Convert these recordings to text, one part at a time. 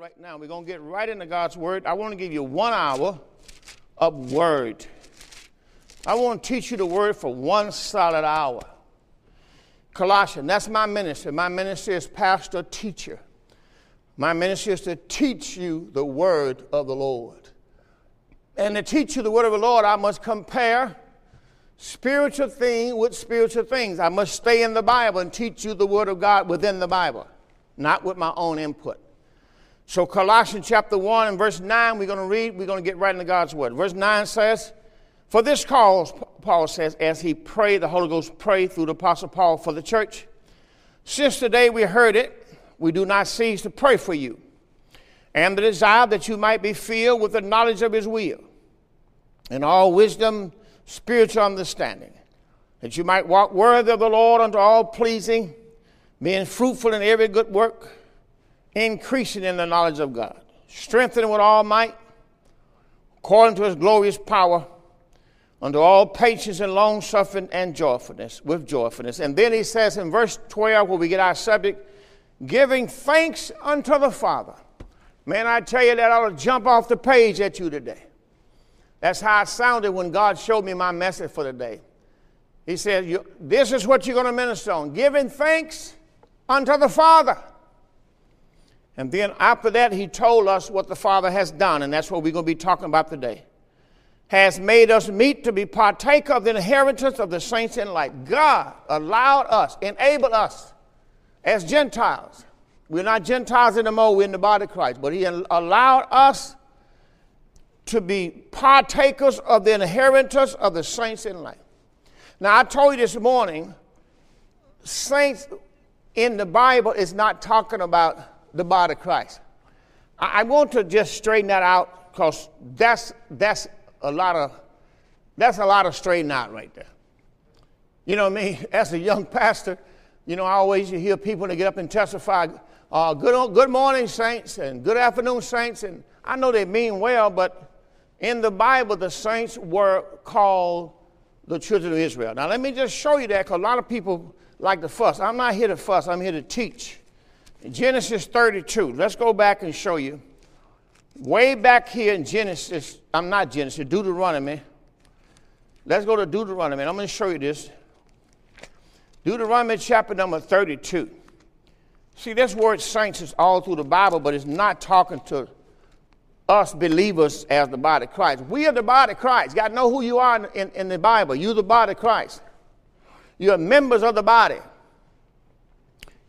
right now. We're going to get right into God's Word. I want to give you one hour of Word. I want to teach you the Word for one solid hour. Colossians, that's my ministry. My ministry is pastor teacher. My ministry is to teach you the Word of the Lord. And to teach you the Word of the Lord, I must compare spiritual things with spiritual things. I must stay in the Bible and teach you the Word of God within the Bible, not with my own input. So, Colossians chapter 1 and verse 9, we're going to read, we're going to get right into God's Word. Verse 9 says, For this cause, Paul says, as he prayed, the Holy Ghost prayed through the Apostle Paul for the church. Since the day we heard it, we do not cease to pray for you, and the desire that you might be filled with the knowledge of his will, and all wisdom, spiritual understanding, that you might walk worthy of the Lord unto all pleasing, being fruitful in every good work increasing in the knowledge of God, strengthening with all might, according to his glorious power, unto all patience and long suffering and joyfulness, with joyfulness. And then he says in verse 12, where we get our subject, giving thanks unto the Father. Man, I tell you, that to jump off the page at you today. That's how it sounded when God showed me my message for the day. He said, This is what you're going to minister on giving thanks unto the Father. And then after that, he told us what the Father has done, and that's what we're going to be talking about today. Has made us meet to be partaker of the inheritance of the saints in light. God allowed us, enabled us as Gentiles. We're not Gentiles anymore, we're in the body of Christ, but he allowed us to be partakers of the inheritance of the saints in light. Now, I told you this morning, saints in the Bible is not talking about the body of Christ. I, I want to just straighten that out because that's, that's a lot of that's a lot of straighten out right there. You know what I mean? As a young pastor, you know, I always hear people that get up and testify, uh, good, good morning, saints, and good afternoon, saints. And I know they mean well, but in the Bible, the saints were called the children of Israel. Now, let me just show you that because a lot of people like to fuss. I'm not here to fuss, I'm here to teach. Genesis 32. Let's go back and show you. Way back here in Genesis, I'm not Genesis, Deuteronomy. Let's go to Deuteronomy. I'm going to show you this. Deuteronomy chapter number 32. See, this word saints is all through the Bible, but it's not talking to us believers as the body of Christ. We are the body of Christ. You got to know who you are in, in, in the Bible. You're the body of Christ. You're members of the body.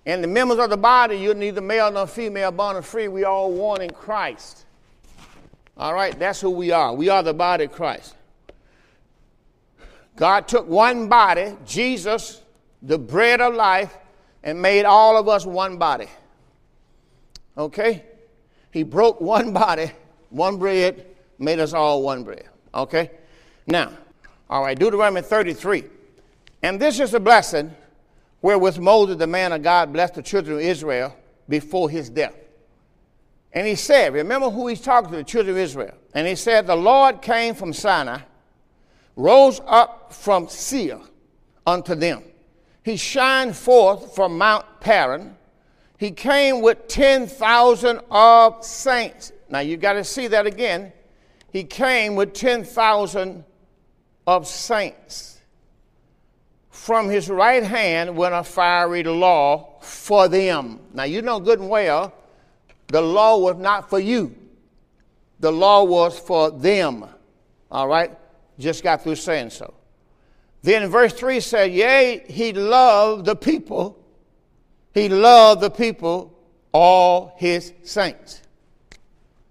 And the members of the body, you're neither male nor female, born or free. We all one in Christ. All right, that's who we are. We are the body of Christ. God took one body, Jesus, the bread of life, and made all of us one body. Okay? He broke one body, one bread, made us all one bread. Okay? Now, all right, Deuteronomy 33. And this is a blessing wherewith Moses, the man of God, blessed the children of Israel before his death. And he said, Remember who he's talking to, the children of Israel. And he said, The Lord came from Sinai, rose up from Seir unto them. He shined forth from Mount Paran. He came with 10,000 of saints. Now you've got to see that again. He came with 10,000 of saints from his right hand went a fiery law for them. Now, you know good and well, the law was not for you, the law was for them. All right? Just got through saying so. Then verse 3 said, Yea, he loved the people, he loved the people, all his saints.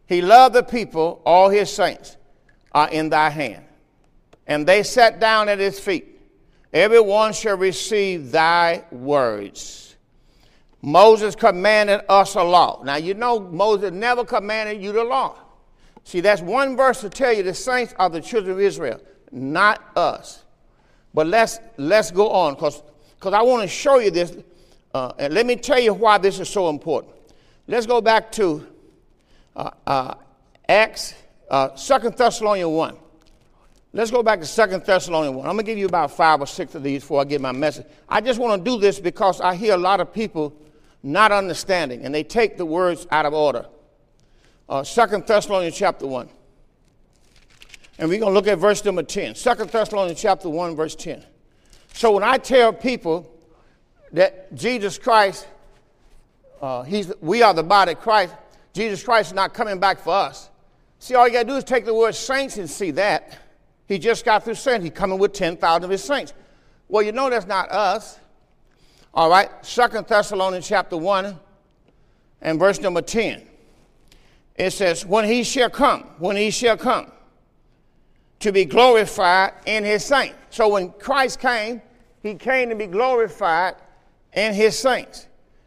He loved the people, all his saints are in thy hand. And they sat down at his feet. Everyone shall receive thy words. Moses commanded us a law. Now, you know, Moses never commanded you the law. See, that's one verse to tell you the saints are the children of Israel, not us. But let's, let's go on because I want to show you this. Uh, and let me tell you why this is so important. Let's go back to uh, uh, Acts, uh, 2 Thessalonians 1. Let's go back to Second Thessalonians 1. I'm going to give you about five or six of these before I get my message. I just want to do this because I hear a lot of people not understanding and they take the words out of order. uh, 2 Thessalonians chapter 1. And we're going to look at verse number 10. 2 Thessalonians chapter 1, verse 10. So when I tell people that Jesus Christ, uh, he's, we are the body of Christ, Jesus Christ is not coming back for us. See, all you got to do is take the word saints and see that. He just got through saying he's coming with 10,000 of his saints. Well, you know that's not us. All right, Second Thessalonians chapter 1 and verse number 10. It says, When he shall come, when he shall come, to be glorified in his saints. So when Christ came, he came to be glorified in his saints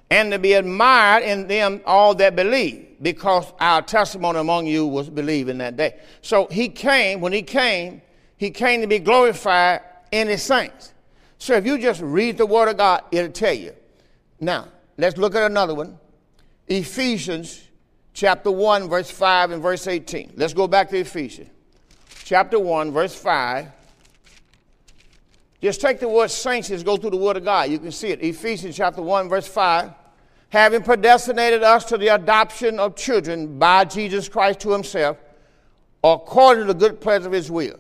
and to be admired in them all that believe because our testimony among you was believed in that day. So he came, when he came, he came to be glorified in his saints. So if you just read the word of God, it'll tell you. Now, let's look at another one. Ephesians chapter 1, verse 5 and verse 18. Let's go back to Ephesians chapter 1, verse 5. Just take the word saints and go through the word of God. You can see it. Ephesians chapter 1, verse 5. Having predestinated us to the adoption of children by Jesus Christ to himself, according to the good pleasure of his will.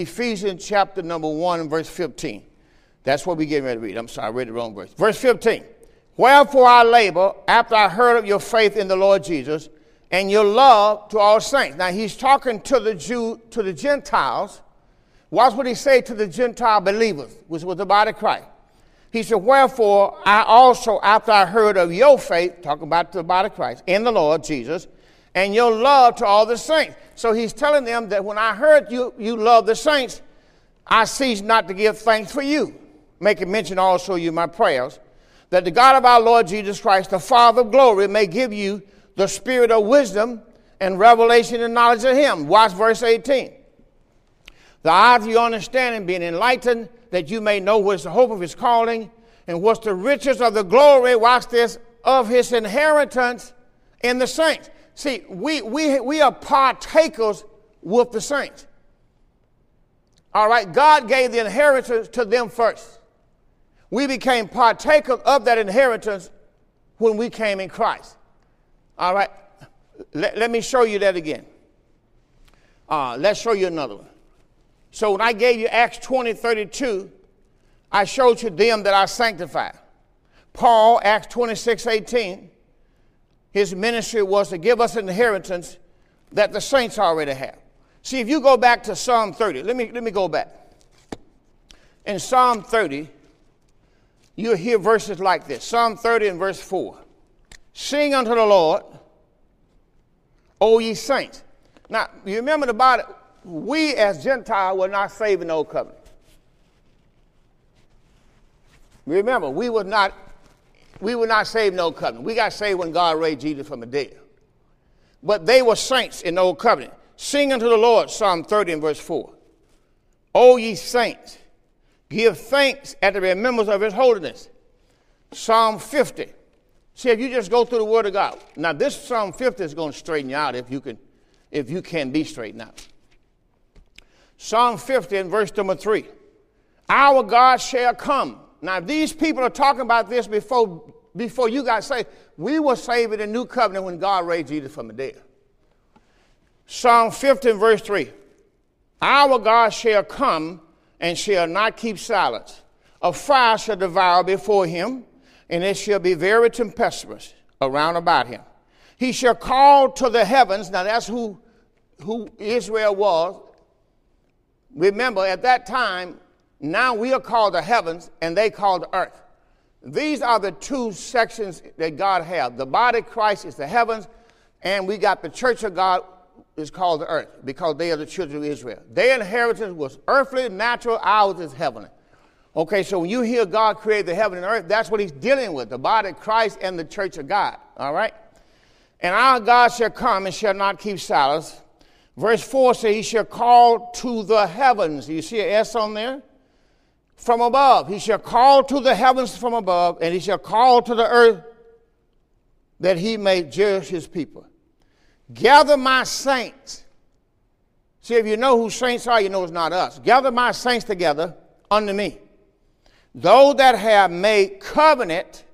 Ephesians chapter number 1, verse 15. That's what we're getting ready to read. I'm sorry, I read the wrong verse. Verse 15. Wherefore I labor after I heard of your faith in the Lord Jesus and your love to all saints. Now he's talking to the Jew, to the Gentiles. Watch what he say to the Gentile believers, which was the body of Christ. He said, Wherefore I also, after I heard of your faith, talking about the body of Christ, in the Lord Jesus, and your love to all the saints. So he's telling them that when I heard you, you love the saints, I cease not to give thanks for you. Making mention also you my prayers, that the God of our Lord Jesus Christ, the Father of glory, may give you the spirit of wisdom and revelation and knowledge of him. Watch verse 18. The eyes of your understanding being enlightened, that you may know what's the hope of his calling and what's the riches of the glory, watch this, of his inheritance in the saints. See, we, we, we are partakers with the saints. All right, God gave the inheritance to them first. We became partakers of that inheritance when we came in Christ. All right, let, let me show you that again. Uh, let's show you another one. So when I gave you Acts 20, 32, I showed you them that I sanctified. Paul, Acts 26, 18, his ministry was to give us an inheritance that the saints already have. See, if you go back to Psalm 30, let me, let me go back. In Psalm 30, you'll hear verses like this Psalm 30 and verse 4. Sing unto the Lord, O ye saints. Now, you remember the Bible, we as Gentiles were not saved in the old covenant. Remember, we were not we were not saved in the old covenant. We got saved when God raised Jesus from the dead. But they were saints in the old covenant. Sing unto the Lord, Psalm 30 and verse 4. O ye saints, give thanks at the remembrance of his holiness. Psalm 50. See, if you just go through the word of God. Now, this Psalm 50 is going to straighten you out if you can, if you can be straightened out. Psalm 50 and verse number 3. Our God shall come. Now, these people are talking about this before, before you got saved. We were saved in the new covenant when God raised Jesus from the dead. Psalm 15, verse 3. Our God shall come and shall not keep silence. A fire shall devour before him, and it shall be very tempestuous around about him. He shall call to the heavens. Now, that's who, who Israel was Remember, at that time, now we are called the heavens and they called the earth. These are the two sections that God has. The body of Christ is the heavens, and we got the church of God is called the earth because they are the children of Israel. Their inheritance was earthly, natural, ours is heavenly. Okay, so when you hear God create the heaven and earth, that's what he's dealing with the body of Christ and the church of God. All right? And our God shall come and shall not keep silence. Verse 4 says, He shall call to the heavens. You see an S on there? From above. He shall call to the heavens from above, and He shall call to the earth that He may judge His people. Gather my saints. See, if you know who saints are, you know it's not us. Gather my saints together unto me. Those that have made covenant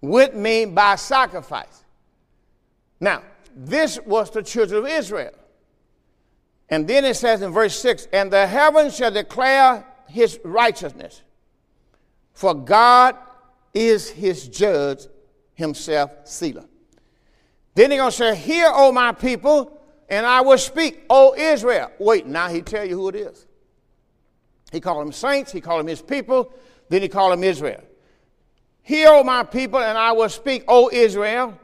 with me by sacrifice. Now, this was the children of Israel. And then it says in verse 6 And the heavens shall declare his righteousness, for God is his judge himself, Selah. Then he's going to say, Hear, O my people, and I will speak, O Israel. Wait, now he tell you who it is. He called them saints, he called them his people, then he called them Israel. Hear, O my people, and I will speak, O Israel,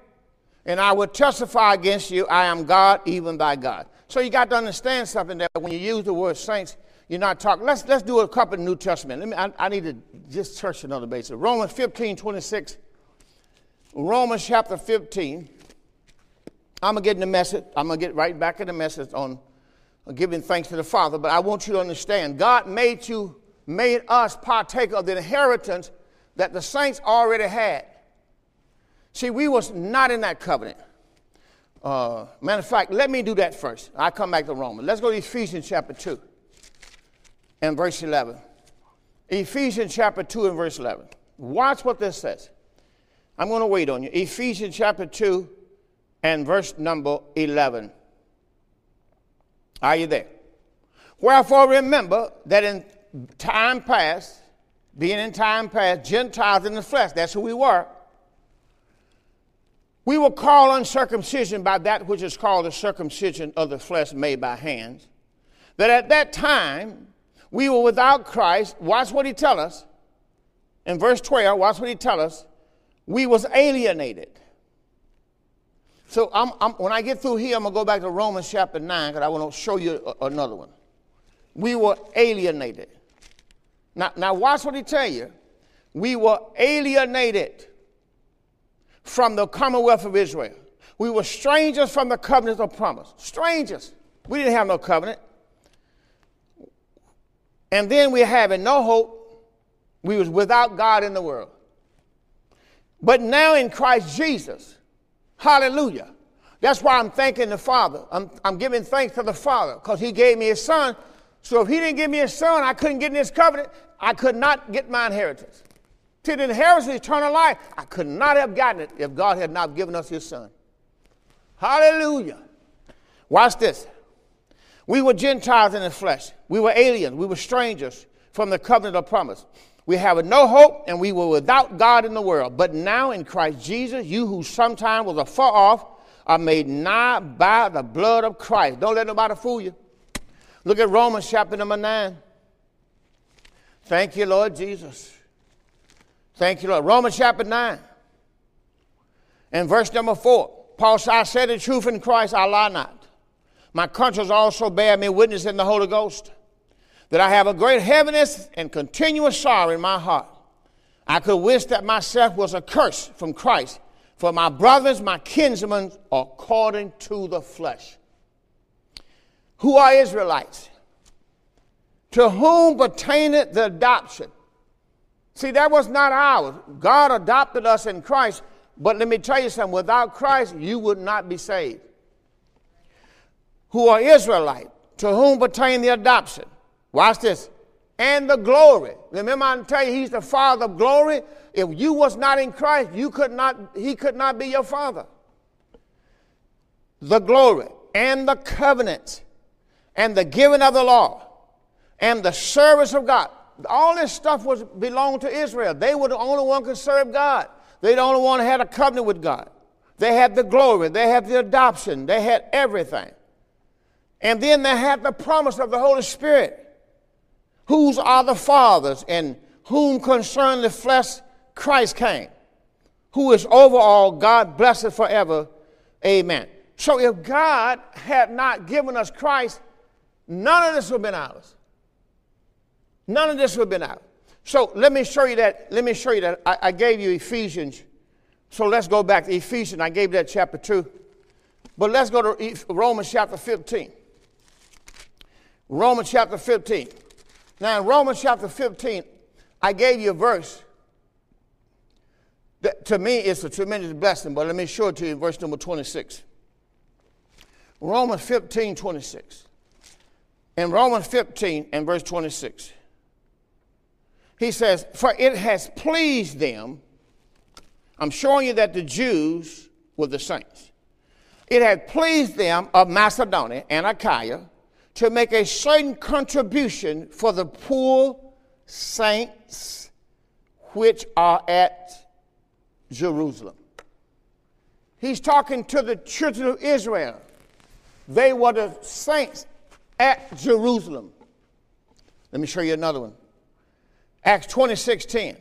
and I will testify against you, I am God, even thy God. So you got to understand something that when you use the word saints, you're not talking. Let's, let's do a couple of New Testament. Let me, I, I need to just touch another basis. Romans 15, 26. Romans chapter 15. I'm going to get in the message. I'm going to get right back in the message on giving thanks to the Father. But I want you to understand God made you, made us partake of the inheritance that the saints already had. See, we was not in that covenant. Uh, matter of fact, let me do that first. I come back to Romans. Let's go to Ephesians chapter 2 and verse 11. Ephesians chapter 2 and verse 11. Watch what this says. I'm going to wait on you. Ephesians chapter 2 and verse number 11. Are you there? Wherefore remember that in time past, being in time past, Gentiles in the flesh, that's who we were. We were called uncircumcision by that which is called the circumcision of the flesh made by hands. That at that time we were without Christ. Watch what he tell us. In verse 12, watch what he tell us. We was alienated. So I'm, I'm, when I get through here, I'm going to go back to Romans chapter 9 because I want to show you a, another one. We were alienated. Now, now watch what he tell you. We were alienated from the commonwealth of Israel. We were strangers from the covenant of promise. Strangers. We didn't have no covenant. And then we having no hope. We was without God in the world. But now in Christ Jesus, hallelujah. That's why I'm thanking the Father. I'm, I'm giving thanks to the Father because He gave me His Son. So if He didn't give me His Son, I couldn't get in His covenant. I could not get my inheritance. To the inheritance of eternal life, I could not have gotten it if God had not given us His Son. Hallelujah. Watch this. We were Gentiles in the flesh. We were aliens. We were strangers from the covenant of promise. We have no hope and we were without God in the world. But now in Christ Jesus, you who sometime was afar off are made nigh by the blood of Christ. Don't let nobody fool you. Look at Romans chapter number 9. Thank you, Lord Jesus. Thank you, Lord. Romans chapter 9 and verse number 4. Paul said, I said the truth in Christ, I lie not. My conscience also bear me witness in the Holy Ghost that I have a great heaviness and continuous sorrow in my heart. I could wish that myself was accursed from Christ for my brothers, my kinsmen, according to the flesh. Who are Israelites? To whom pertaineth the adoption? See, that was not ours. God adopted us in Christ, but let me tell you something without Christ, you would not be saved. Who are Israelite? To whom pertain the adoption? Watch this. And the glory. Remember, I tell you, He's the Father of glory. If you was not in Christ, you could not, he could not be your father. The glory and the covenant and the giving of the law and the service of God. All this stuff was belonged to Israel. They were the only one could serve God. They the only one had a covenant with God. They had the glory, they had the adoption, they had everything. And then they had the promise of the Holy Spirit. Whose are the fathers and whom concern the flesh Christ came, who is over all, God blessed forever. Amen. So if God had not given us Christ, none of this would have been ours. None of this would have been ours. So let me show you that. Let me show you that. I, I gave you Ephesians. So let's go back to Ephesians. I gave that chapter 2. But let's go to Romans chapter 15. Romans chapter 15. Now, in Romans chapter 15, I gave you a verse that, to me, it's a tremendous blessing, but let me show it to you in verse number 26. Romans 15, 26. In Romans 15 and verse 26, he says, For it has pleased them. I'm showing you that the Jews were the saints. it had pleased them of Macedonia and Achaia to make a certain contribution for the poor saints which are at Jerusalem. He's talking to the children of Israel. They were the saints at Jerusalem. Let me show you another one. Acts 26 10.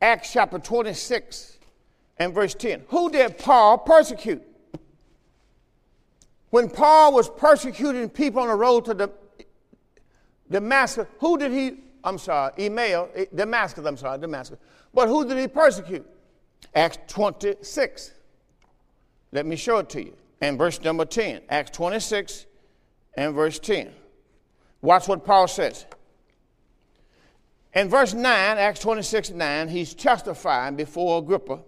Acts chapter 26 and verse 10. Who did Paul persecute? When Paul was persecuting people on the road to Damascus, who did he, I'm sorry, email, eh, Damascus, I'm sorry, Damascus. But who did he persecute? Acts 26. Let me show it to you. And verse number 10, Acts 26 and verse 10. Watch what Paul says. In verse 9, Acts 26 9, he's testifying before Agrippa.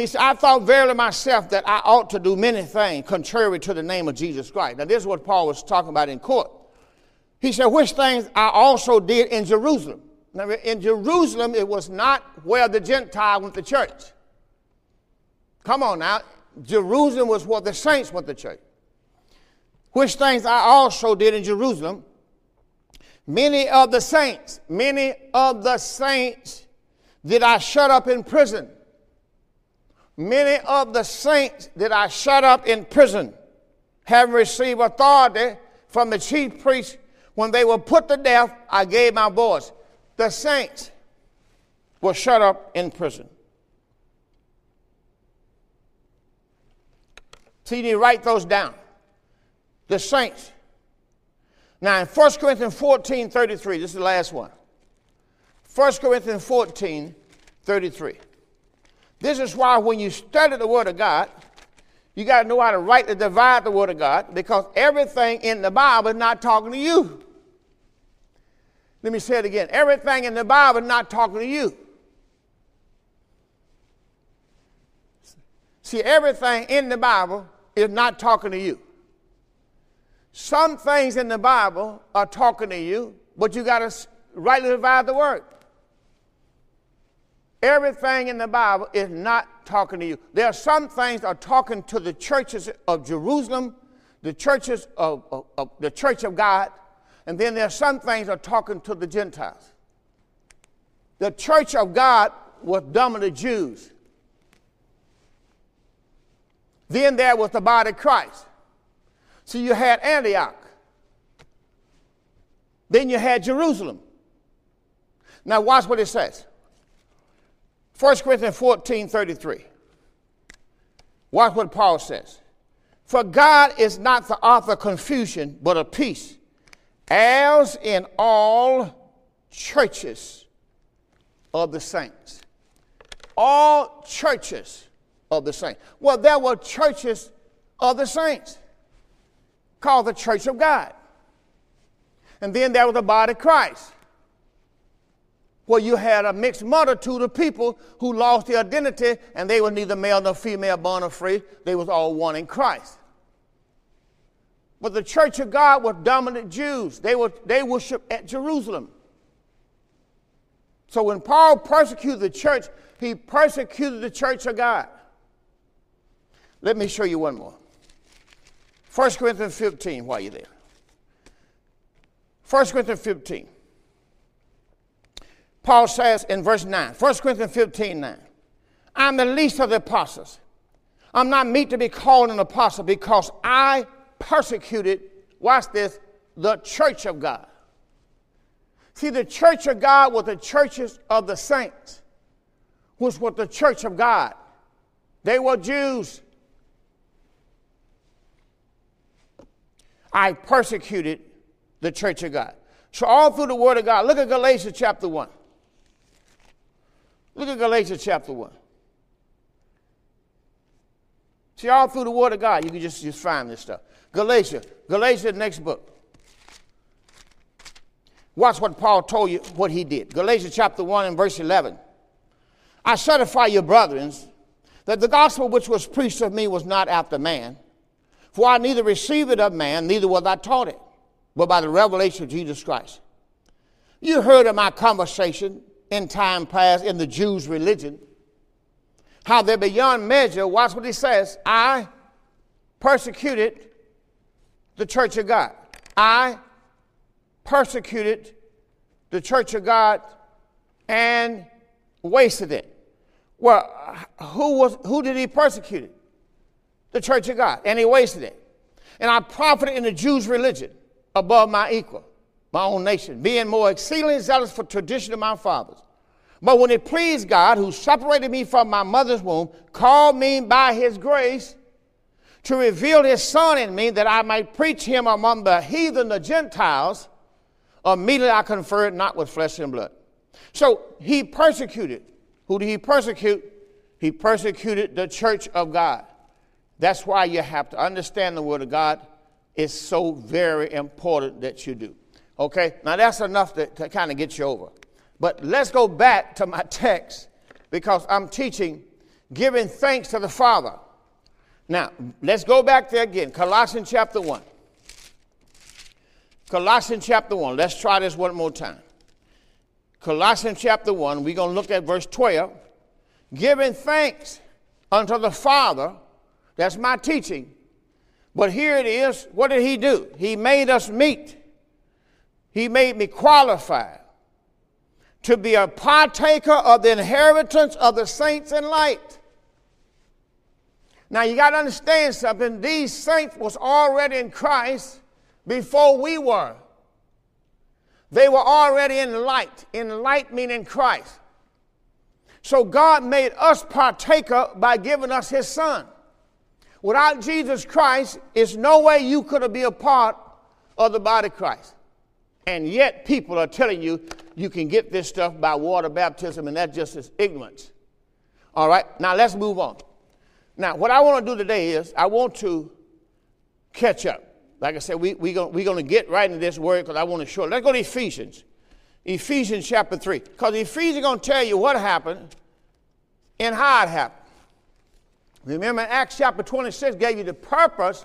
He said, I thought verily myself that I ought to do many things contrary to the name of Jesus Christ. Now, this is what Paul was talking about in court. He said, Which things I also did in Jerusalem. Now, in Jerusalem, it was not where the Gentile went to church. Come on now. Jerusalem was where the saints went to church. Which things I also did in Jerusalem. Many of the saints, many of the saints did I shut up in prison. Many of the saints that I shut up in prison, having received authority from the chief priests. When they were put to death, I gave my voice. The saints were shut up in prison. So you need to write those down. The saints. Now in 1 Corinthians 14 33, this is the last one. 1 Corinthians 14 33. This is why when you study the Word of God, you got to know how to rightly divide the Word of God because everything in the Bible is not talking to you. Let me say it again. Everything in the Bible is not talking to you. See, everything in the Bible is not talking to you. Some things in the Bible are talking to you, but you got to rightly divide the word. Everything in the Bible is not talking to you. There are some things are talking to the churches of Jerusalem, the churches of, of, of the church of God, and then there are some things are talking to the Gentiles. The church of God was dumb of the Jews. Then there was the body of Christ. So you had Antioch. Then you had Jerusalem. Now watch what it says. 1 Corinthians 14 33. Watch what Paul says. For God is not the author of confusion, but of peace, as in all churches of the saints. All churches of the saints. Well, there were churches of the saints called the Church of God. And then there was the body of Christ, where you had a mixed multitude of people who lost their identity and they were neither male nor female, born or free. They was all one in Christ. But the church of God was dominant Jews. They, were, they worshiped at Jerusalem. So when Paul persecuted the church, he persecuted the church of God. Let me show you one more. 1 Corinthians 15, while you're there. 1 Corinthians 15. Paul says in verse 9, 1 Corinthians 15, 9, I'm the least of the apostles. I'm not meet to be called an apostle because I persecuted, watch this, the church of God. See, the church of God was the churches of the saints, which was the church of God. They were Jews. I persecuted the church of God. So, all through the Word of God, look at Galatians chapter 1. Look at Galatians chapter 1. See, all through the Word of God, you can just, just find this stuff. Galatians, Galatians, next book. Watch what Paul told you, what he did. Galatians chapter 1 and verse 11. I certify you, brethren, that the gospel which was preached of me was not after man for I neither received it of man, neither was I taught it, but by the revelation of Jesus Christ. You heard of my conversation in time past in the Jews' religion, how they're beyond measure, watch what he says, I persecuted the church of God. I persecuted the church of God and wasted it. Well, who was who did he persecute? The church of God, and he wasted it. And I profited in the Jews' religion above my equal, my own nation, being more exceedingly zealous for tradition of my fathers. But when it pleased God, who separated me from my mother's womb, called me by his grace to reveal his son in me that I might preach him among the heathen, the Gentiles, immediately I conferred not with flesh and blood. So he persecuted. Who did he persecute? He persecuted the church of God. That's why you have to understand the word of God. It's so very important that you do. Okay? Now that's enough to, to kind of get you over. But let's go back to my text because I'm teaching giving thanks to the Father. Now, let's go back there again. Colossians chapter 1. Colossians chapter 1. Let's try this one more time. Colossians chapter 1, we're going to look at verse 12. Giving thanks unto the Father. That's my teaching. But here it is. What did he do? He made us meet. He made me qualified to be a partaker of the inheritance of the saints in light. Now you got to understand something. These saints was already in Christ before we were. They were already in light. In light meaning Christ. So God made us partaker by giving us his son. Without Jesus Christ, there's no way you could be a part of the body of Christ. And yet people are telling you you can get this stuff by water baptism, and that just is ignorance. All right, now let's move on. Now, what I want to do today is I want to catch up. Like I said, we, we gonna, we're going to get right into this word because I want to show. Let's go to Ephesians. Ephesians chapter 3. Because Ephesians going to tell you what happened and how it happened. Remember, Acts chapter 26 gave you the purpose.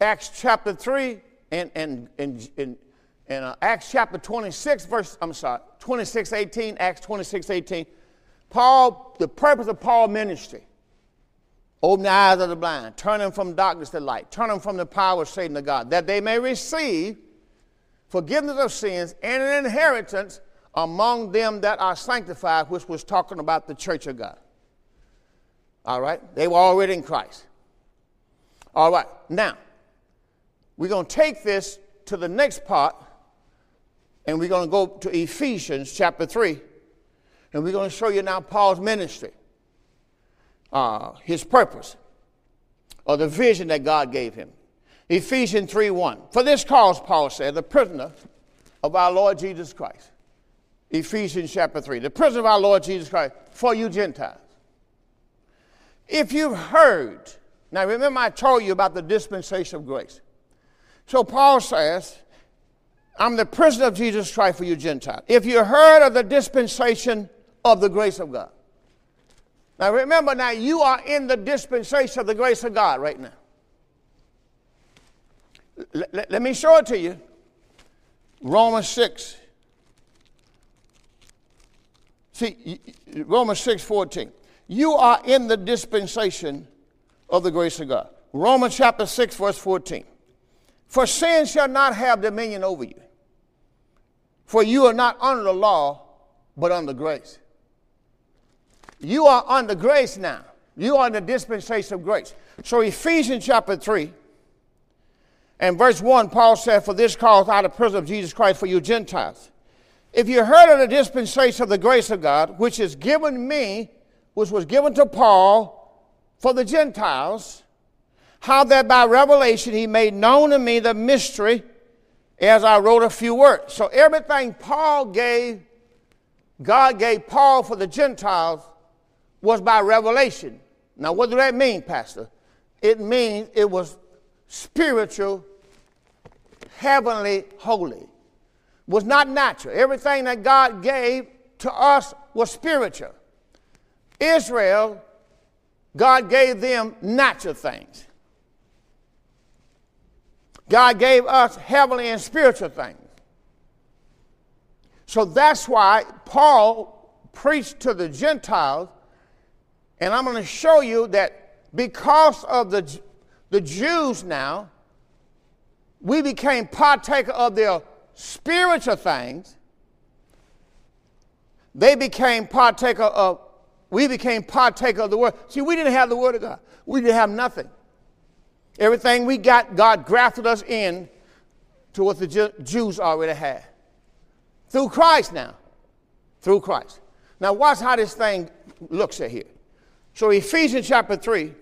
Acts chapter 3 and, and, and, and, uh, Acts chapter 26, verse, I'm sorry, 26, 18, Acts 26, 18. Paul, the purpose of Paul's ministry Open the eyes of the blind, turn them from darkness to light, turn them from the power of Satan to God, that they may receive forgiveness of sins and an inheritance among them that are sanctified, which was talking about the church of God. All right? They were already in Christ. All right, now, we're going to take this to the next part, and we're going to go to Ephesians chapter 3, and we're going to show you now Paul's ministry uh, his purpose or the vision that God gave him. Ephesians 3 1. For this cause, Paul said, the prisoner of our Lord Jesus Christ. Ephesians chapter 3. The prisoner of our Lord Jesus Christ for you Gentiles. If you've heard, now remember I told you about the dispensation of grace. So Paul says, I'm the prisoner of Jesus Christ for you Gentiles. If you heard of the dispensation of the grace of God. Now remember, now you are in the dispensation of the grace of God right now. L- let me show it to you. Romans 6. See, Romans 6 14. You are in the dispensation of the grace of God. Romans chapter 6, verse 14. For sin shall not have dominion over you. For you are not under the law, but under grace. You are under grace now. You are in the dispensation of grace. So, Ephesians chapter 3 and verse 1, Paul said, For this cause out of prison of Jesus Christ for you Gentiles. If you heard of the dispensation of the grace of God, which is given me, which was given to Paul for the Gentiles, how that by revelation he made known to me the mystery as I wrote a few words. So everything Paul gave, God gave Paul for the Gentiles was by revelation. Now, what does that mean, Pastor? It means it was spiritual, heavenly, holy. Was not natural. Everything that God gave to us was spiritual. Israel, God gave them natural things. God gave us heavenly and spiritual things. So that's why Paul preached to the Gentiles and I'm going to show you that because of the, the Jews now, we became partaker of their spiritual things. They became partaker of, we became partaker of the word. See, we didn't have the word of God. We didn't have nothing. Everything we got, God grafted us in to what the Jews already had. Through Christ now. Through Christ. Now, watch how this thing looks at here. So, Ephesians chapter 3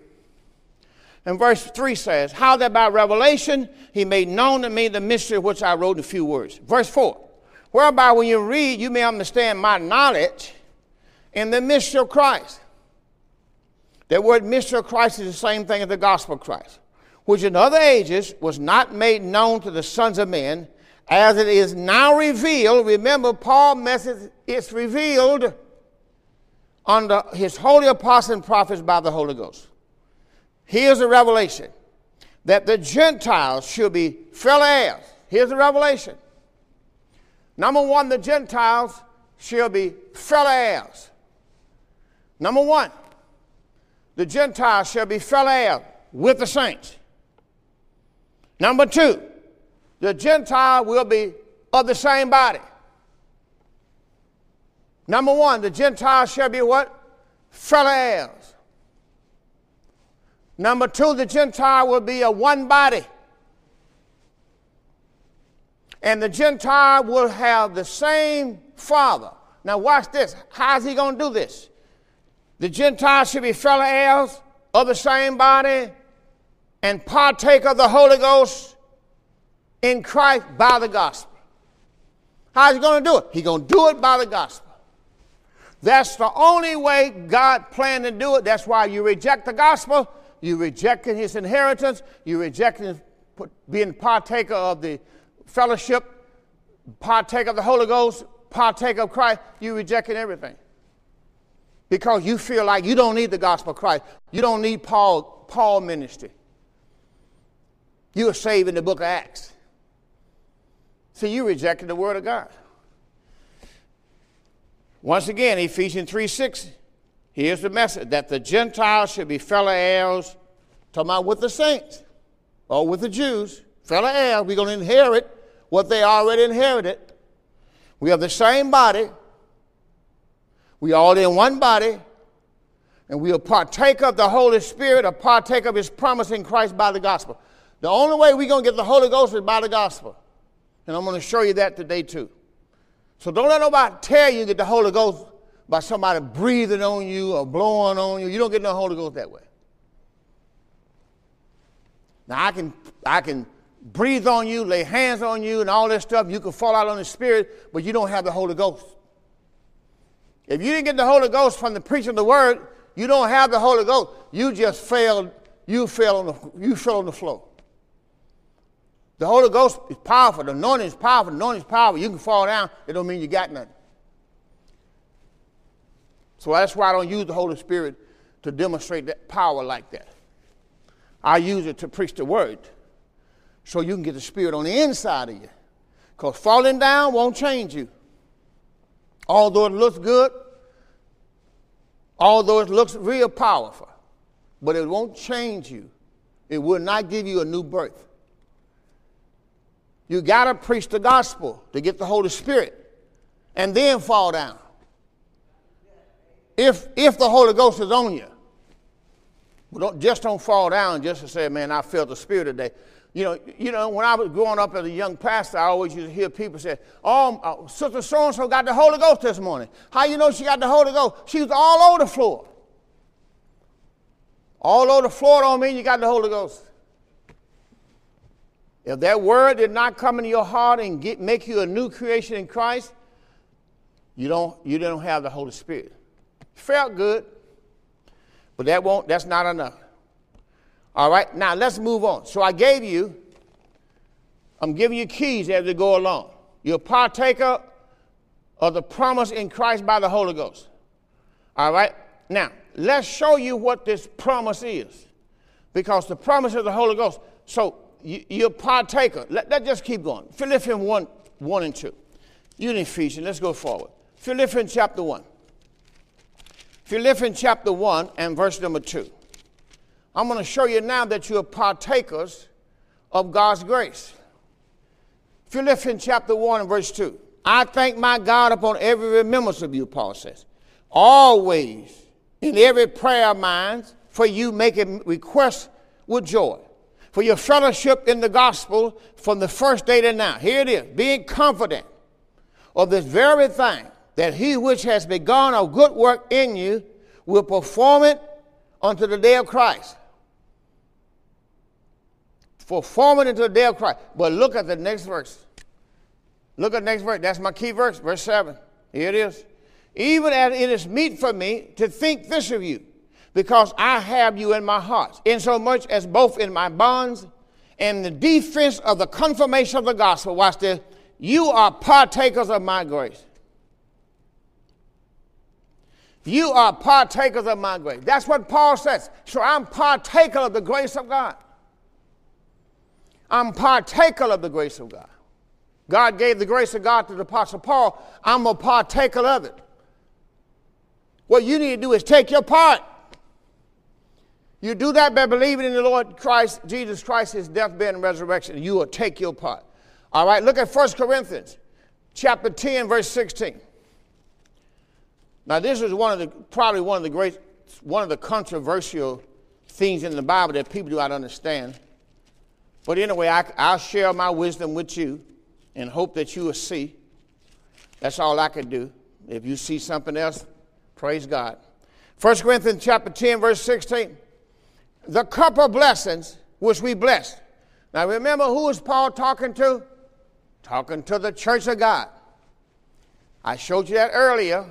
and verse 3 says, How that by revelation he made known to me the mystery which I wrote in a few words. Verse 4 Whereby when you read, you may understand my knowledge in the mystery of Christ. That word mystery of Christ is the same thing as the gospel of Christ, which in other ages was not made known to the sons of men, as it is now revealed. Remember, Paul message it's revealed under his holy apostles and prophets by the Holy Ghost. Here's a revelation that the Gentiles should be fellow heirs. Here's a revelation. Number one, the Gentiles shall be fellow heirs. Number one, the Gentiles shall be fellow heirs with the saints. Number two, the Gentile will be of the same body. Number one, the Gentile shall be what? Fellow heirs. Number two, the Gentile will be a one body. And the Gentile will have the same father. Now, watch this. How's he going to do this? The Gentile should be fellow heirs of the same body and partake of the Holy Ghost in Christ by the gospel. How's he going to do it? He's going to do it by the gospel. That's the only way God planned to do it. That's why you reject the gospel, you rejecting his inheritance, you rejecting being partaker of the fellowship, partake of the Holy Ghost, partake of Christ, you rejecting everything. Because you feel like you don't need the gospel of Christ. You don't need Paul, Paul ministry. You are saved in the book of Acts. See, you rejected the word of God. Once again, Ephesians 3 6, here's the message that the Gentiles should be fellow heirs, talking about with the saints or with the Jews, fellow heirs. We're going to inherit what they already inherited. We have the same body. We all in one body. And we'll partake of the Holy Spirit or partake of His promise in Christ by the gospel. The only way we're going to get the Holy Ghost is by the gospel. And I'm going to show you that today too. So don't let nobody tell you get the Holy Ghost by somebody breathing on you or blowing on you. You don't get no Holy Ghost that way. Now I can I can breathe on you, lay hands on you, and all that stuff. You can fall out on the Spirit, but you don't have the Holy Ghost. If you didn't get the Holy Ghost from the preaching of the Word, you don't have the Holy Ghost. You just failed. You fell on the you fell on the floor. The Holy Ghost is powerful. The anointing is powerful. The anointing is powerful. You can fall down. It don't mean you got nothing. So that's why I don't use the Holy Spirit to demonstrate that power like that. I use it to preach the word so you can get the Spirit on the inside of you. Because falling down won't change you. Although it looks good, although it looks real powerful, but it won't change you. It will not give you a new birth. You got to preach the gospel to get the Holy Spirit and then fall down. If, if the Holy Ghost is on you, don't, just don't fall down just to say, man, I felt the Spirit today. You know, you know, when I was growing up as a young pastor, I always used to hear people say, "Oh, uh, Sister So and So got the Holy Ghost this morning." How you know she got the Holy Ghost? She was all over the floor. All over the floor don't mean you got the Holy Ghost. If that word did not come into your heart and get, make you a new creation in Christ, you don't, you don't have the Holy Spirit. Felt good, but that won't, that's not enough. All right, now let's move on. So I gave you, I'm giving you keys as we go along. You're a partaker of the promise in Christ by the Holy Ghost. All right, now let's show you what this promise is. Because the promise of the Holy Ghost. So you, are a partaker. Let, us just keep going. Philippians 1, 1 and 2. You in Ephesians, let's go forward. Philippians chapter 1. Philippians chapter 1 and verse number 2. I'm going to show you now that you are partakers of God's grace. Philippians chapter 1 and verse 2. I thank my God upon every remembrance of you, Paul says. Always, in every prayer of mine, for you making requests with joy. For your fellowship in the gospel from the first day to now. Here it is, being confident of this very thing, that he which has begun a good work in you will perform it unto the day of Christ. Perform it unto the day of Christ. But look at the next verse. Look at the next verse. That's my key verse, verse 7. Here it is. Even as it is meet for me to think this of you, because I have you in my heart, insomuch as both in my bonds and the defense of the confirmation of the gospel, watch this, you are partakers of my grace. You are partakers of my grace. That's what Paul says. So I'm partaker of the grace of God. I'm partaker of the grace of God. God gave the grace of God to the Apostle Paul. I'm a partaker of it. What you need to do is take your part. You do that by believing in the Lord Christ, Jesus Christ, his death, burial, and resurrection. You will take your part. All right, look at 1 Corinthians chapter 10, verse 16. Now, this is one of the probably one of the great, one of the controversial things in the Bible that people do not understand. But anyway, I, I'll share my wisdom with you and hope that you will see. That's all I can do. If you see something else, praise God. 1 Corinthians chapter 10, verse 16 the cup of blessings which we blessed. Now remember who is Paul talking to? Talking to the church of God. I showed you that earlier.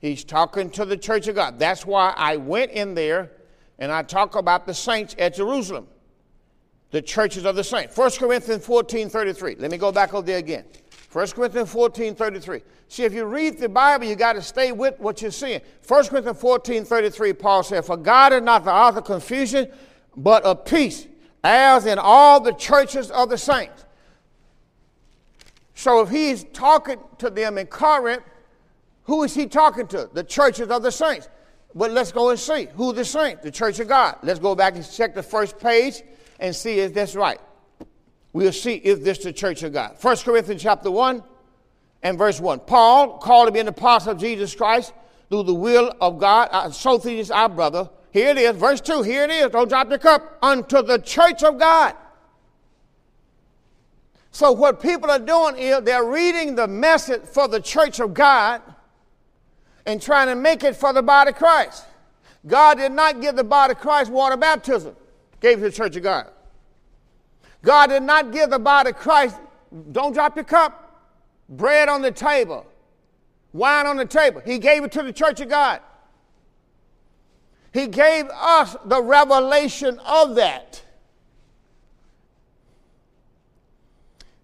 He's talking to the church of God. That's why I went in there and I talk about the saints at Jerusalem. The churches of the saints. 1 Corinthians 14 33. Let me go back over there again. 1 Corinthians 14 33. See, if you read the Bible, you got to stay with what you're seeing. 1 Corinthians 14 33, Paul said, For God is not the author of confusion, but of peace, as in all the churches of the saints. So if he's talking to them in Corinth, who is he talking to? The churches of the saints. But let's go and see who the saints, the church of God. Let's go back and check the first page and see if that's right we'll see if this the church of God. 1 Corinthians chapter 1 and verse 1. Paul, called to be an apostle of Jesus Christ through the will of God, uh, Sosthenes, our brother. Here it is, verse 2. Here it is. Don't drop the cup. Unto the church of God. So, what people are doing is they're reading the message for the church of God and trying to make it for the body of Christ. God did not give the body of Christ water baptism, gave it to the church of God. God did not give the body of Christ, don't drop your cup, bread on the table, wine on the table. He gave it to the church of God. He gave us the revelation of that.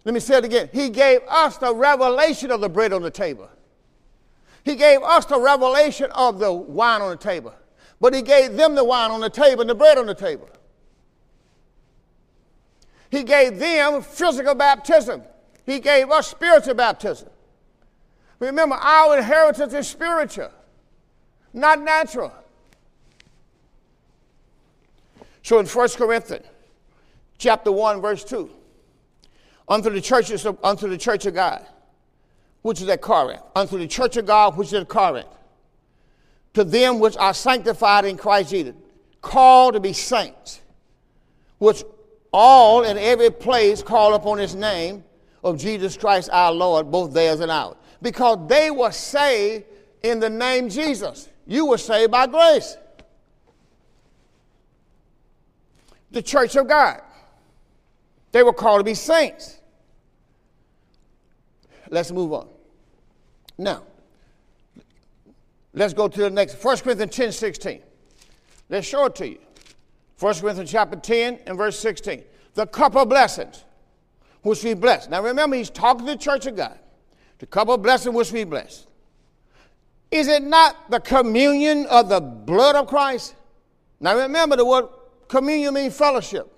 Let me say it again. He gave us the revelation of the bread on the table. He gave us the revelation of the wine on the table. But he gave them the wine on the table and the bread on the table. He gave them physical baptism. He gave us spiritual baptism. Remember, our inheritance is spiritual, not natural. So in 1 Corinthians chapter 1, verse 2, unto the churches of, unto the church of God, which is at Corinth, unto the church of God which is at Corinth, to them which are sanctified in Christ Jesus, called to be saints, which all in every place call upon his name of Jesus Christ our Lord, both theirs and ours. Because they were saved in the name Jesus. You were saved by grace. The church of God. They were called to be saints. Let's move on. Now, let's go to the next. 1 Corinthians 10 16. Let's show it to you. 1 Corinthians chapter 10 and verse 16. The cup of blessings which we bless. Now remember, he's talking to the church of God. The cup of blessing which we bless. Is it not the communion of the blood of Christ? Now remember the word communion means fellowship.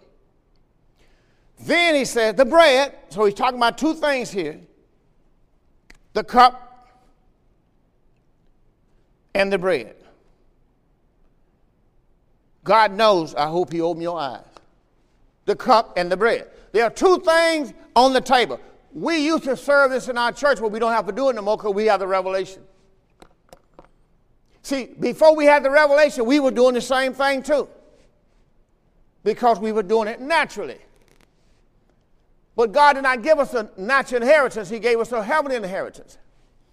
Then he says the bread, so he's talking about two things here the cup and the bread. God knows, I hope He opened your eyes. The cup and the bread. There are two things on the table. We used to serve this in our church, but we don't have to do it no more because we have the revelation. See, before we had the revelation, we were doing the same thing too because we were doing it naturally. But God did not give us a natural inheritance, He gave us a heavenly inheritance.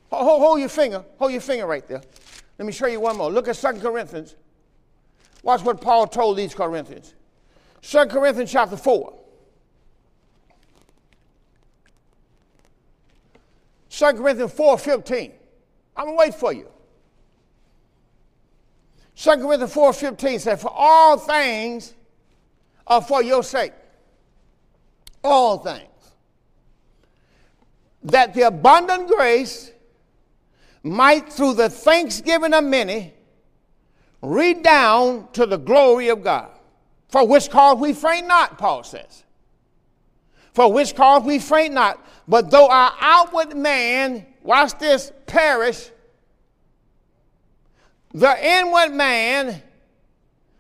Hold, hold, your finger, hold your finger right there. Let me show you one more. Look at 2 Corinthians. Watch what Paul told these Corinthians. 2 Corinthians chapter 4. 2 Corinthians 4 15. I'm going to wait for you. 2 Corinthians 4 15 says, For all things are for your sake. All things. That the abundant grace might, through the thanksgiving of many, redound to the glory of God. For which cause we faint not, Paul says. For which cause we faint not, but though our outward man, watch this, perish, the inward man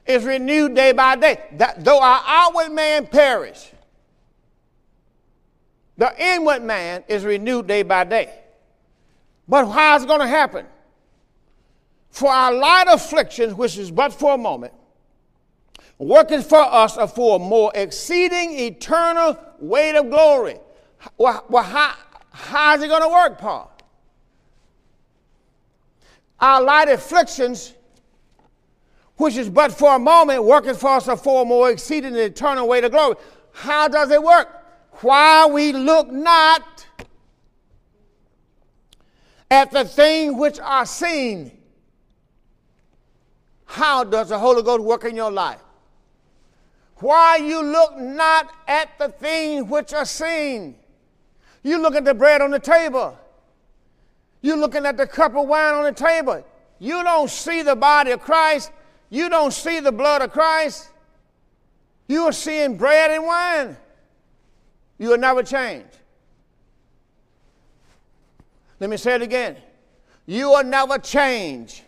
is renewed day by day. That, though our outward man perish, the inward man is renewed day by day. But how is it going to happen? For our light afflictions, which is but for a moment, working for us a for more exceeding eternal weight of glory. Well, how, how is it going to work, Paul? Our light afflictions, which is but for a moment, working for us a for more exceeding eternal weight of glory. How does it work? Why we look not at the things which are seen. How does the Holy Ghost work in your life? Why you look not at the things which are seen. You look at the bread on the table. You're looking at the cup of wine on the table. You don't see the body of Christ. You don't see the blood of Christ. You are seeing bread and wine. You will never change. Let me say it again. You will never change.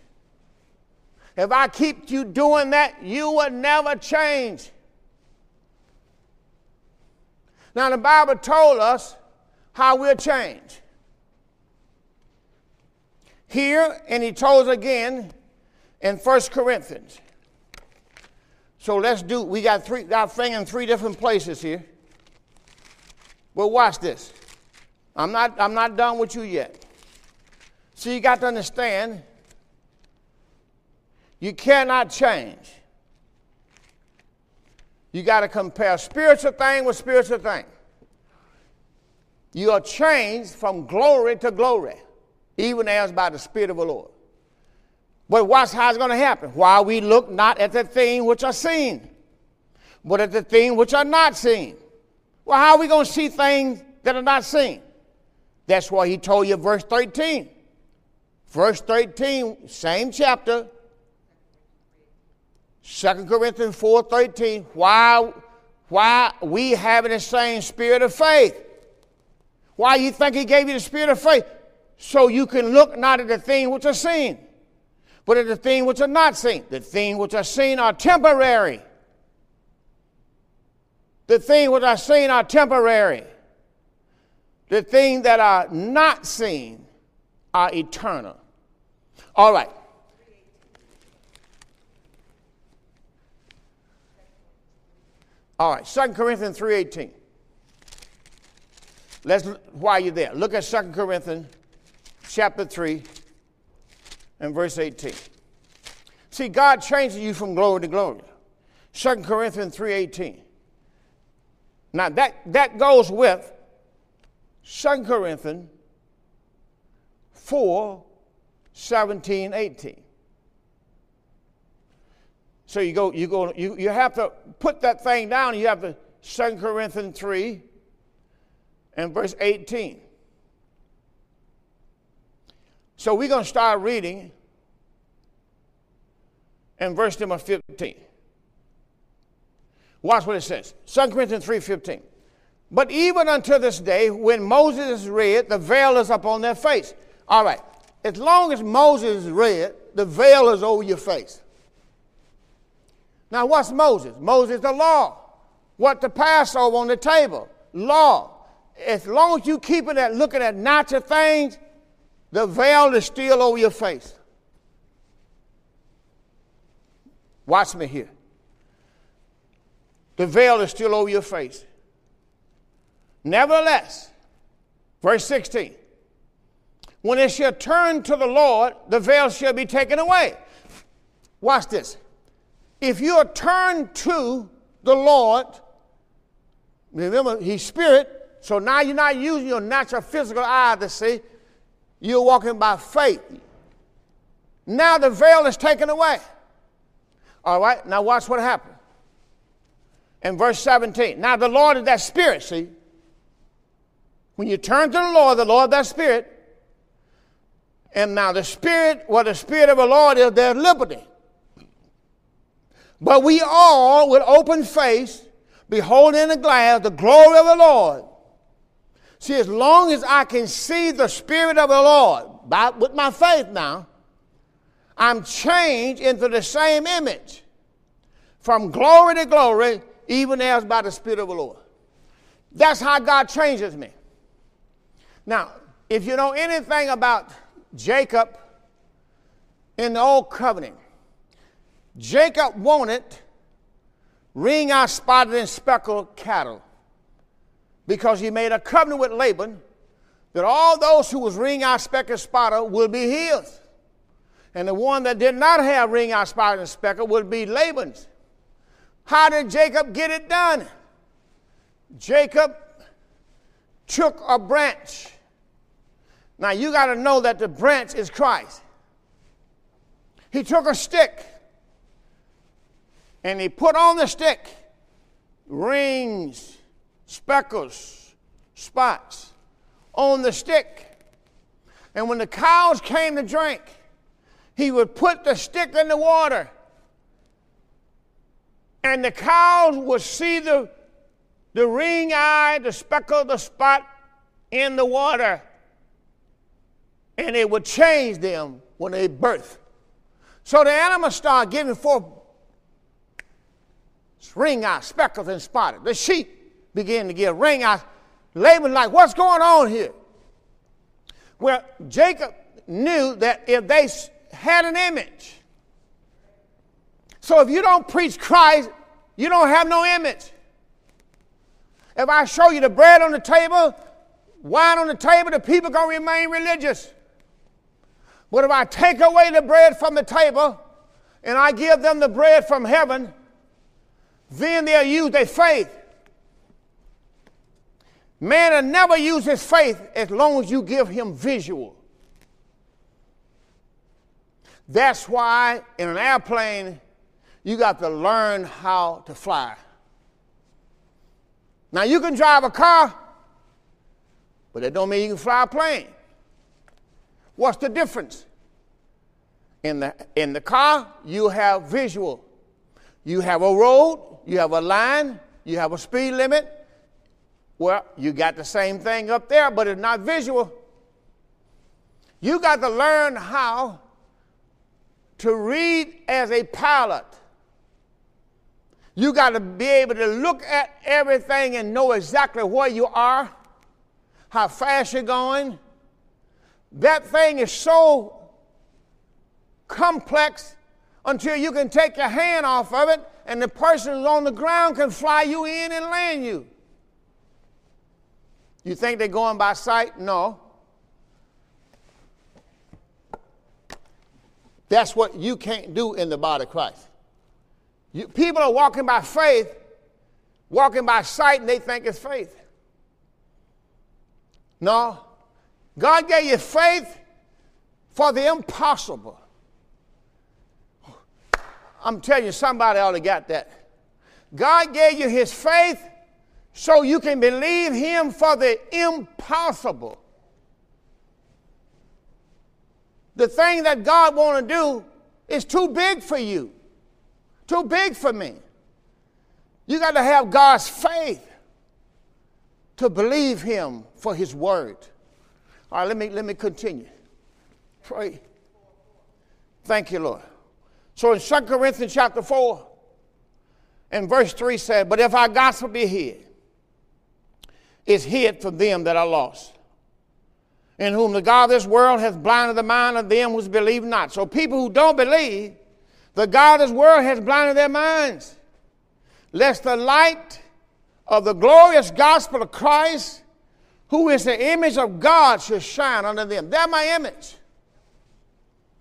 If I keep you doing that, you will never change. Now, the Bible told us how we'll change. Here, and he told us again in First Corinthians. So let's do, we got three, got thing in three different places here. Well, watch this. I'm not, I'm not done with you yet. So you got to understand, you cannot change. You got to compare spiritual thing with spiritual thing. You are changed from glory to glory, even as by the Spirit of the Lord. But watch how it's going to happen. While we look not at the thing which are seen, but at the thing which are not seen. Well, how are we going to see things that are not seen? That's why he told you, verse 13. Verse 13, same chapter. 2 Corinthians 4.13, Why, why we having the same spirit of faith? Why you think he gave you the spirit of faith? So you can look not at the things which are seen, but at the things which are not seen. The things which are seen are temporary. The things which are seen are temporary. The things that are not seen are eternal. All right. All right, 2 Corinthians 3.18. Let's, while you're there, look at 2 Corinthians chapter 3 and verse 18. See, God changes you from glory to glory. 2 Corinthians 3.18. Now that, that goes with 2 Corinthians 4, 17, 18. So you go, you go, you, you have to put that thing down. You have to 2 Corinthians 3 and verse 18. So we're going to start reading in verse number 15. Watch what it says. 2 Corinthians 3:15. But even unto this day, when Moses is read, the veil is upon their face. All right. As long as Moses is read, the veil is over your face. Now, what's Moses? Moses, the law. What the Passover on the table? Law. As long as you keep it at looking at natural things, the veil is still over your face. Watch me here. The veil is still over your face. Nevertheless, verse 16, when it shall turn to the Lord, the veil shall be taken away. Watch this. If you are turned to the Lord, remember, He's Spirit, so now you're not using your natural physical eye to see, you're walking by faith. Now the veil is taken away. All right, now watch what happened. In verse 17, now the Lord is that Spirit, see? When you turn to the Lord, the Lord that Spirit, and now the Spirit, what the Spirit of the Lord is, there's liberty. But we all, with open face, behold in a glass the glory of the Lord. See, as long as I can see the Spirit of the Lord by, with my faith now, I'm changed into the same image from glory to glory, even as by the Spirit of the Lord. That's how God changes me. Now, if you know anything about Jacob in the Old Covenant, Jacob wanted ring eye spotted and speckled cattle because he made a covenant with Laban that all those who was ring eye speckled spotted would be his. And the one that did not have ring eye spotted and speckled would be Laban's. How did Jacob get it done? Jacob took a branch. Now you got to know that the branch is Christ. He took a stick and he put on the stick rings, speckles, spots on the stick. And when the cows came to drink, he would put the stick in the water. And the cows would see the, the ring eye, the speckle, the spot in the water. And it would change them when they birth. So the animals start giving forth ring eyes, speckled and spotted. The sheep began to get ring eyes. Laban, like, what's going on here? Well, Jacob knew that if they had an image, so if you don't preach Christ, you don't have no image. If I show you the bread on the table, wine on the table, the people gonna remain religious. But if I take away the bread from the table and I give them the bread from heaven, then they'll use their faith. Man will never use his faith as long as you give him visual. That's why in an airplane, you got to learn how to fly. Now, you can drive a car, but that don't mean you can fly a plane. What's the difference? In the, in the car, you have visual. You have a road, you have a line, you have a speed limit. Well, you got the same thing up there, but it's not visual. You got to learn how to read as a pilot. You got to be able to look at everything and know exactly where you are, how fast you're going. That thing is so complex until you can take your hand off of it and the person who's on the ground can fly you in and land you. You think they're going by sight? No. That's what you can't do in the body of Christ. You, people are walking by faith, walking by sight, and they think it's faith. No. God gave you faith for the impossible. I'm telling you, somebody ought to got that. God gave you his faith so you can believe him for the impossible. The thing that God want to do is too big for you. Too big for me. You got to have God's faith to believe him for his word. All right, let me let me continue. Pray. Thank you, Lord. So in 2 Corinthians chapter 4, And verse 3 said, But if our gospel be hid, it's hid from them that are lost, in whom the God of this world hath blinded the mind of them which believe not. So people who don't believe, the God of this world has blinded their minds, lest the light of the glorious gospel of Christ, who is the image of God, should shine unto them. They're my image.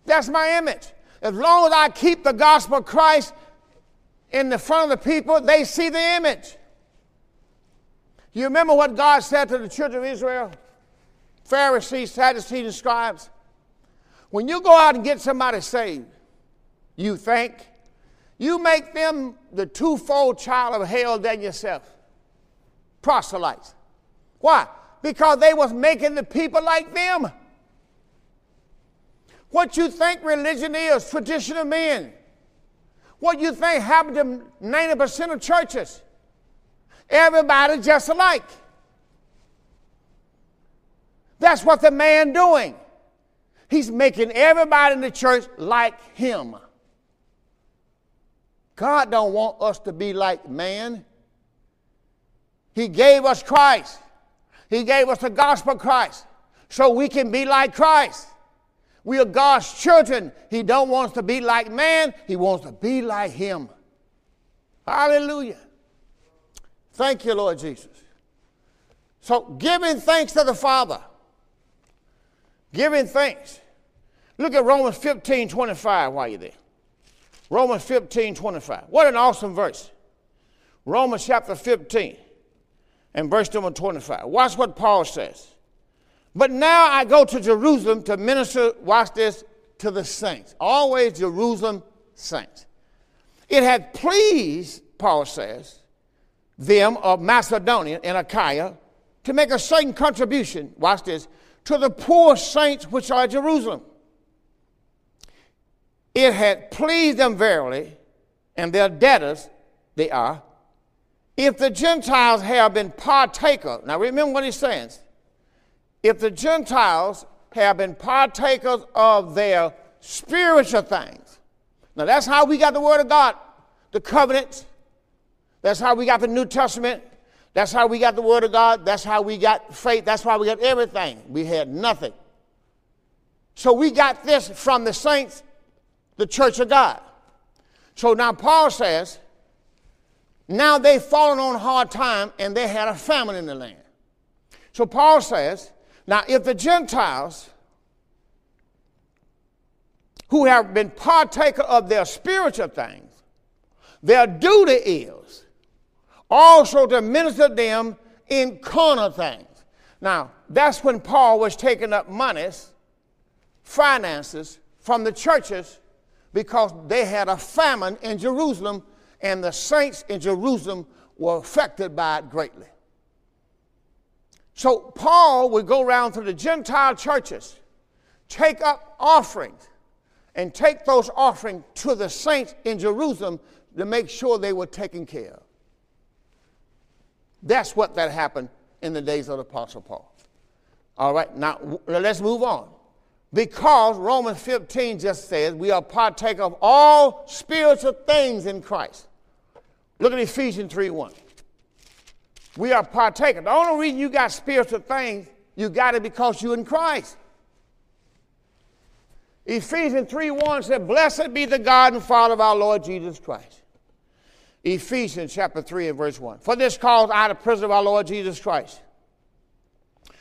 That's my image. As long as I keep the gospel of Christ in the front of the people, they see the image. You remember what God said to the children of Israel? Pharisees, Sadducees, and scribes. When you go out and get somebody saved, you think you make them the twofold child of hell than yourself. Proselytes. Why? Because they was making the people like them. What you think religion is, tradition of men. What you think happened to 90% of churches. Everybody just alike. That's what the man doing. He's making everybody in the church like him. God don't want us to be like man. He gave us Christ. He gave us the gospel of Christ so we can be like Christ. We are God's children. He don't want us to be like man. He wants to be like him. Hallelujah. Thank you, Lord Jesus. So, giving thanks to the Father. Giving thanks. Look at Romans 15 25 while you're there. Romans 15 25. What an awesome verse. Romans chapter 15 and verse number 25. Watch what Paul says. But now I go to Jerusalem to minister, watch this, to the saints. Always Jerusalem saints. It had pleased, Paul says, them of Macedonia and Achaia to make a certain contribution, watch this, to the poor saints which are at Jerusalem. It had pleased them verily, and their debtors they are, if the Gentiles have been partaker. Now remember what he says. If the Gentiles have been partakers of their spiritual things. Now that's how we got the Word of God, the covenants, that's how we got the New Testament. That's how we got the Word of God. That's how we got faith. That's why we got everything. We had nothing. So we got this from the saints, the church of God. So now Paul says, now they've fallen on hard time and they had a famine in the land. So Paul says, now if the Gentiles who have been partaker of their spiritual things, their duty is also to minister them in carnal things. Now, that's when Paul was taking up monies, finances from the churches because they had a famine in Jerusalem and the saints in Jerusalem were affected by it greatly. So Paul would go around to the Gentile churches, take up offerings, and take those offerings to the saints in Jerusalem to make sure they were taken care of. That's what that happened in the days of the Apostle Paul. All right, now let's move on. Because Romans 15 just says we are partake of all spiritual things in Christ. Look at Ephesians 3 1. We are partaker. The only reason you got spiritual things, you got it because you're in Christ. Ephesians 3 1 said, Blessed be the God and Father of our Lord Jesus Christ Ephesians chapter 3 and verse 1. For this cause I, the prisoner of our Lord Jesus Christ.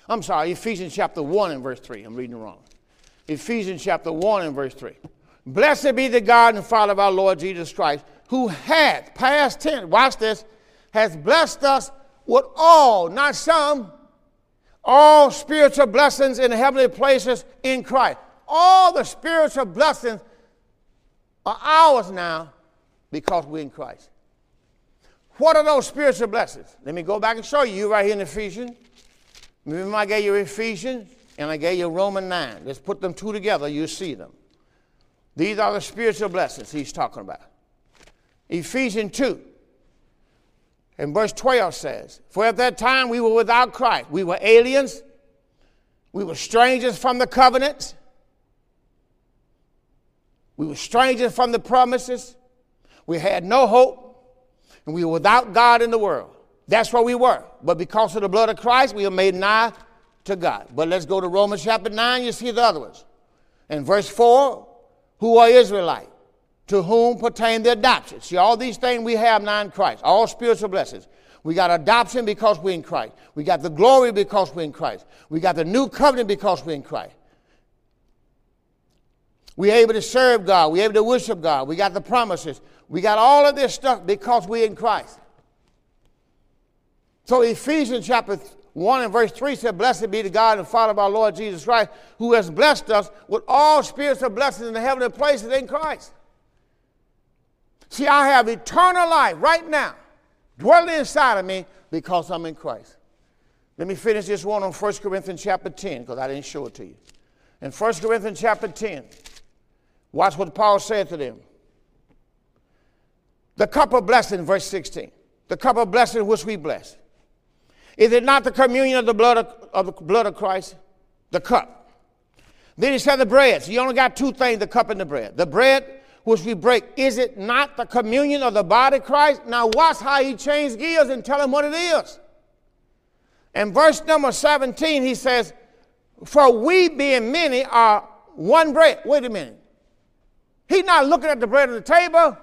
I'm sorry, Ephesians chapter 1 and verse 3. I'm reading wrong. Ephesians chapter 1 and verse 3. Blessed be the God and Father of our Lord Jesus Christ, who hath, past tense, watch this, has blessed us with all, not some, all spiritual blessings in heavenly places in Christ. All the spiritual blessings are ours now because we're in Christ. What are those spiritual blessings? Let me go back and show you right here in Ephesians. Remember, I gave you Ephesians and I gave you Romans 9. Let's put them two together, you see them. These are the spiritual blessings he's talking about. Ephesians 2 and verse 12 says, For at that time we were without Christ. We were aliens. We were strangers from the covenants. We were strangers from the promises. We had no hope And we were without God in the world. That's where we were. But because of the blood of Christ, we are made nigh to God. But let's go to Romans chapter 9, you see the other ones. In verse 4, who are Israelite? To whom pertain the adoption. See, all these things we have now in Christ, all spiritual blessings. We got adoption because we're in Christ. We got the glory because we're in Christ. We got the new covenant because we're in Christ. We're able to serve God. We're able to worship God. We got the promises. We got all of this stuff because we're in Christ. So Ephesians chapter 1 and verse 3 said, Blessed be the God and Father of our Lord Jesus Christ, who has blessed us with all spiritual blessings in the heavenly places in Christ. See, I have eternal life right now dwelling inside of me because I'm in Christ. Let me finish this one on 1 Corinthians chapter 10 because I didn't show it to you. In 1 Corinthians chapter 10, watch what Paul said to them. The cup of blessing, verse 16. The cup of blessing which we bless. Is it not the communion of the blood of, of the blood of Christ? The cup. Then he said the bread. So you only got two things, the cup and the bread. The bread which we break, is it not the communion of the body of Christ? Now watch how he changed gears and tell him what it is. In verse number 17, he says, For we being many are one bread. Wait a minute. He's not looking at the bread on the table.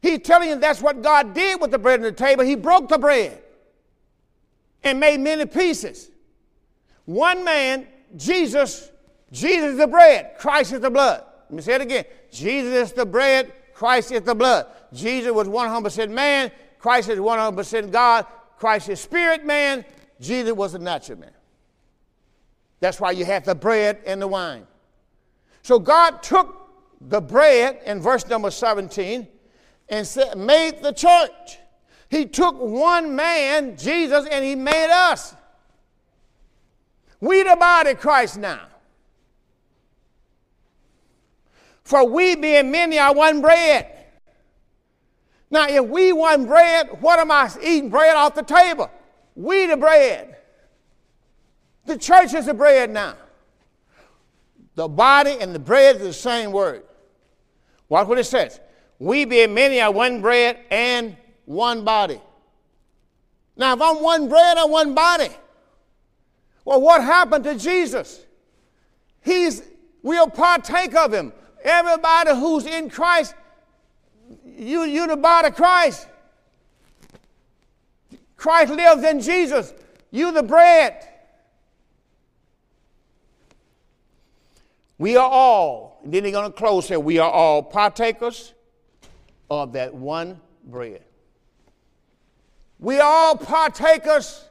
He's telling you that's what God did with the bread on the table. He broke the bread and made many pieces. One man, Jesus, Jesus is the bread, Christ is the blood. Let me say it again. Jesus is the bread, Christ is the blood. Jesus was 100% man, Christ is 100% God, Christ is spirit man, Jesus was a natural man. That's why you have the bread and the wine. So God took the bread in verse number 17 and said, made the church. He took one man, Jesus, and he made us. We the body Christ now. For we being many are one bread. Now, if we one bread, what am I eating bread off the table? We the bread. The church is the bread now. The body and the bread is the same word. Watch what it says. We being many are one bread and one body. Now, if I'm one bread and one body, well, what happened to Jesus? He's, we'll partake of him. Everybody who's in Christ, you, you the body of Christ. Christ lives in Jesus. You the bread. We are all, and then he's going to close here, we are all partakers of that one bread. We all partakers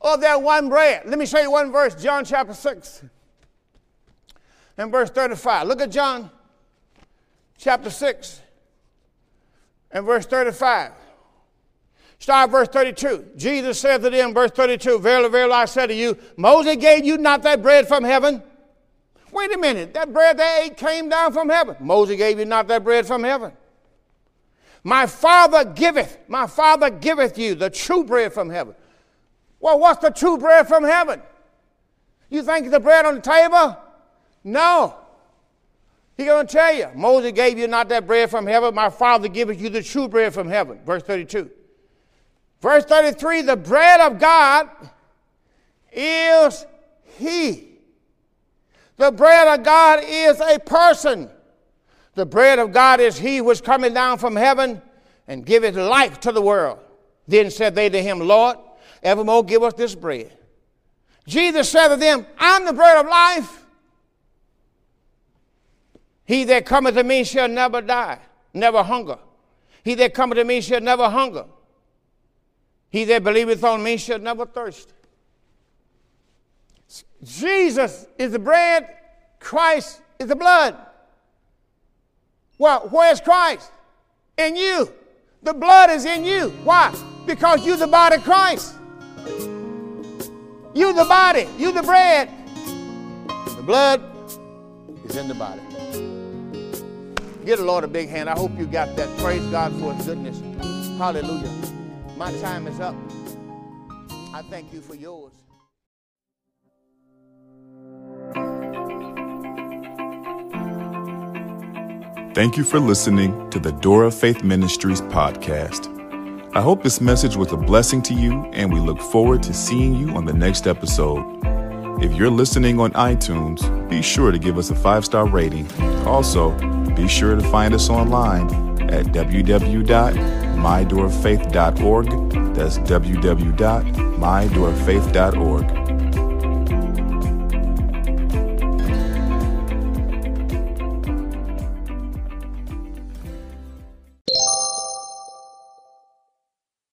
of that one bread. Let me show you one verse, John chapter 6 and verse 35. Look at John chapter 6 and verse 35. Start verse 32. Jesus said to them, verse 32, Verily, verily, I say to you, Moses gave you not that bread from heaven. Wait a minute, that bread they ate came down from heaven. Moses gave you not that bread from heaven. My Father giveth, my Father giveth you the true bread from heaven. Well, what's the true bread from heaven? You think the bread on the table? No. He's going to tell you, Moses gave you not that bread from heaven, my Father giveth you the true bread from heaven. Verse 32. Verse 33 the bread of God is He. The bread of God is a person. The bread of God is he which coming down from heaven and giveth life to the world. Then said they to him, Lord, evermore give us this bread. Jesus said to them, I'm the bread of life. He that cometh to me shall never die, never hunger. He that cometh to me shall never hunger. He that believeth on me shall never thirst. Jesus is the bread, Christ is the blood. Well, where's Christ? In you. The blood is in you. Why? Because you're the body of Christ. You the body, you the bread. The blood is in the body. Give the Lord a big hand. I hope you got that. Praise God for his goodness. Hallelujah. My time is up. I thank you for yours. Thank you for listening to the Door of Faith Ministries podcast. I hope this message was a blessing to you, and we look forward to seeing you on the next episode. If you're listening on iTunes, be sure to give us a five star rating. Also, be sure to find us online at www.mydoorfaith.org. That's www.mydoorfaith.org.